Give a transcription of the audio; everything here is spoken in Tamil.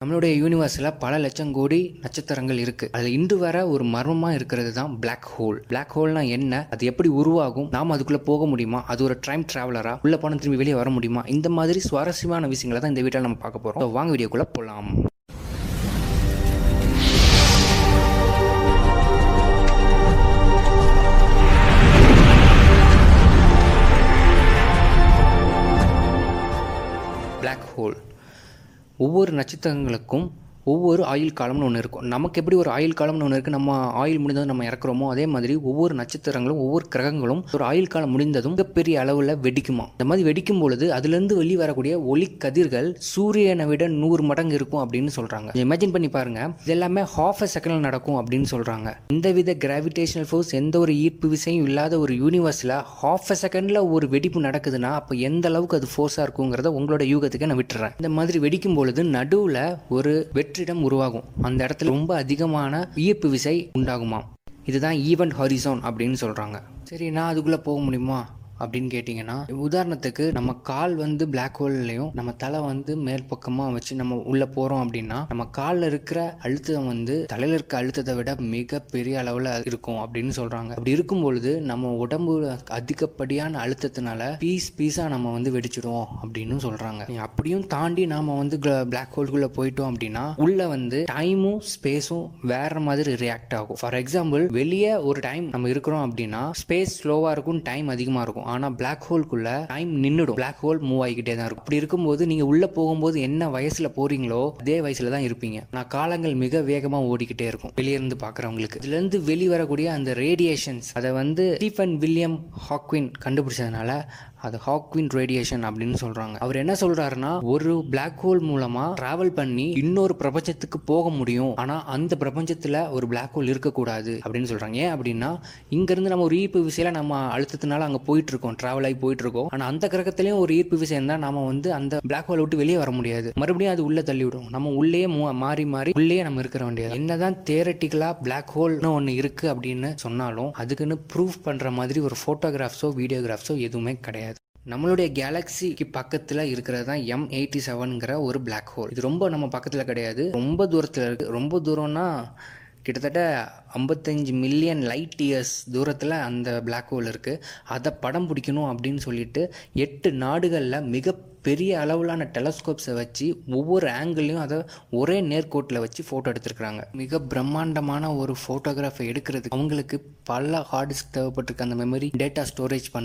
நம்மளுடைய யூனிவர்ஸில் பல லட்சம் கோடி நட்சத்திரங்கள் இருக்குது அதில் இன்று வர ஒரு மர்மமாக இருக்கிறது தான் பிளாக் ஹோல் பிளாக் ஹோல்னா என்ன? அது எப்படி உருவாகும்? நாம் அதுக்குள்ளே போக முடியுமா? அது ஒரு டைம் ட்ராவலராக உள்ள போன திரும்பி வெளியே வர முடியுமா? இந்த மாதிரி சுவாரஸ்யமான விஷயங்களை தான் இந்த வீட்டில் நம்ம பார்க்க போகிறோம் வாங்க வீடியோக்குள்ளே போகலாம் பிளாக் ஹோல் ஒவ்வொரு நட்சத்திரங்களுக்கும் ஒவ்வொரு ஆயுள் காலம்னு ஒன்று இருக்கும். நமக்கு எப்படி ஒரு ஆயுள் காலம்னு ஒன்று இருக்குது நம்ம ஆயுள் முடிந்ததும் நம்ம இறக்குறோமோ அதே மாதிரி ஒவ்வொரு நட்சத்திரங்களும் ஒவ்வொரு கிரகங்களும் ஒரு ஆயுள் காலம் முடிந்ததும் மிகப்பெரிய அளவில் வெடிக்குமா? இந்த மாதிரி வெடிக்கும் பொழுது அதுலேருந்து வெளியே வரக்கூடிய ஒளி கதிர்கள் சூரியனை விட நூறு மடங்கு இருக்கும் அப்படின்னு சொல்கிறாங்க இமேஜின் பண்ணி பாருங்க. இது எல்லாமே ஹாஃப் அ செகண்டில் நடக்கும் அப்படின்னு சொல்கிறாங்க எந்தவித கிராவிடேஷனல் ஃபோர்ஸ் எந்த ஒரு ஈர்ப்பு விசையும் இல்லாத ஒரு யூனிவர்ஸில் ஹாஃப் அ செகண்டில் ஒரு வெடிப்பு நடக்குதுன்னா அப்போ எந்த அளவுக்கு அது ஃபோர்ஸாக இருக்குங்கிறத உங்களோட யூகத்துக்கு நான் விட்டுறேன். இந்த மாதிரி வெடிக்கும் பொழுது நடுவில் ஒரு வெற்றிடம் உருவாகும். அந்த இடத்துல ரொம்ப அதிகமான ஈர்ப்பு விசை உண்டாகுமாம். இதுதான் ஈவெண்ட் ஹாரிசோன் அப்படின்னு சொல்கிறாங்க சரி நான் அதுக்குள்ளே போக முடியுமா? அப்படின்னு கேட்டிங்கன்னா உதாரணத்துக்கு நம்ம கால் வந்து பிளாக் ஹோல்லையும் நம்ம தலை வந்து மேல் பக்கமாக வச்சு நம்ம உள்ளே போகிறோம் அப்படின்னா நம்ம காலில் இருக்கிற அழுத்தம் வந்து தலையில் இருக்க அழுத்தத்தை விட மிக பெரிய அளவில் இருக்கும் அப்படின்னு சொல்கிறாங்க அப்படி இருக்கும் பொழுது நம்ம உடம்பு அதிகப்படியான அழுத்தத்தினால பீஸ் பீஸாக நம்ம வந்து வெடிச்சிடுவோம் அப்படின்னு சொல்கிறாங்க அப்படியும் தாண்டி நாம் வந்து பிளாக் ஹோல்குள்ளே போயிட்டோம் அப்படின்னா உள்ளே வந்து டைமும் ஸ்பேஸும் வேற மாதிரி ரியாக்ட் ஆகும். ஃபார் எக்ஸாம்பிள் வெளியே ஒரு டைம் நம்ம இருக்கிறோம் அப்படின்னா ஸ்பேஸ் ஸ்லோவாக இருக்கும் டைம் அதிகமாக இருக்கும். ஆனால் பிளாக் ஹோல்குள்ளே டைம் நின்றுடும் பிளாக் ஹோல் மூவ் ஆகிக்கிட்டே தான் இருக்கும். அப்படி இருக்கும்போது நீங்கள் உள்ளே போகும்போது என்ன வயசில் போகிறீங்களோ அதே வயசில் தான் இருப்பீங்க. நான் காலங்கள் மிக வேகமாக ஓடிக்கிட்டே இருக்கும். வெளியே இருந்து பார்க்குறவங்களுக்கு இதுலேருந்து வெளிவரக்கூடிய அந்த ரேடியேஷன்ஸ் அதை வந்து ஸ்டீஃபன் வில்லியம் ஹாக்வின் கண்டுபிடிச்சதுனால அது ஹாக்வின் ரேடியேஷன் அப்படின்னு சொல்கிறாங்க அவர் என்ன சொல்கிறாருன்னா ஒரு பிளாக் ஹோல் மூலமாக ட்ராவல் பண்ணி இன்னொரு பிரபஞ்சத்துக்கு போக முடியும். ஆனால் அந்த பிரபஞ்சத்தில் ஒரு பிளாக் ஹோல் இருக்கக்கூடாது அப்படின்னு சொல்கிறாங்க ஏன் அப்படின்னா இங்கேருந்து நம்ம ஒரு ஈர்ப்பு விசையில் நம்ம அழுத்தத்தினால அங்கே போயிட்டு இருக்கோம் டிராவல் ஆகி போயிட்டு இருக்கோம் ஆனா அந்த கிரகத்திலயும் ஒரு ஈர்ப்பு விசை இருந்தா நம்ம வந்து அந்த பிளாக் ஹோல் விட்டு வெளியே வர முடியாது. மறுபடியும் அது உள்ள தள்ளி விடும் நம்ம உள்ளே மாறி மாறி உள்ளே நம்ம இருக்கிற வேண்டியது. என்னதான் தேரட்டிக்கலா பிளாக் ஹோல்னு ஒன்று இருக்கு அப்படின்னு சொன்னாலும் அதுக்குன்னு ப்ரூஃப் பண்ற மாதிரி ஒரு போட்டோகிராஃப்ஸோ வீடியோகிராஃப்ஸோ எதுவுமே கிடையாது. நம்மளுடைய கேலக்சிக்கு பக்கத்தில் இருக்கிறது தான் எம் எயிட்டி செவனுங்கிற ஒரு பிளாக் ஹோல் இது ரொம்ப நம்ம பக்கத்தில் கிடையாது. ரொம்ப தூரத்தில் இருக்குது ரொம்ப தூரம்னா கிட்டத்தட்ட ஐம்பத்தஞ்சு மில்லியன் லைட் இயர்ஸ் தூரத்தில் அந்த பிளாக் ஹோல் இருக்குது அதை படம் பிடிக்கணும் அப்படின்னு சொல்லிட்டு எட்டு நாடுகளில் மிக பெரிய அளவிலான டெலஸ்கோப்ஸை வச்சு ஒவ்வொரு ஆங்கிள்லையும் அதை ஒரே நேர்கோட்டில் வச்சு ஃபோட்டோ எடுத்திருக்கிறாங்க. மிக பிரம்மாண்டமான ஒரு ஃபோட்டோகிராஃபை எடுக்கிறதுக்கு அவங்களுக்கு பல ஹார்ட் டிஸ்க் தேவைப்பட்டிருக்கு. அந்த மெமரி டேட்டா ஸ்டோரேஜ் பண்ணுறது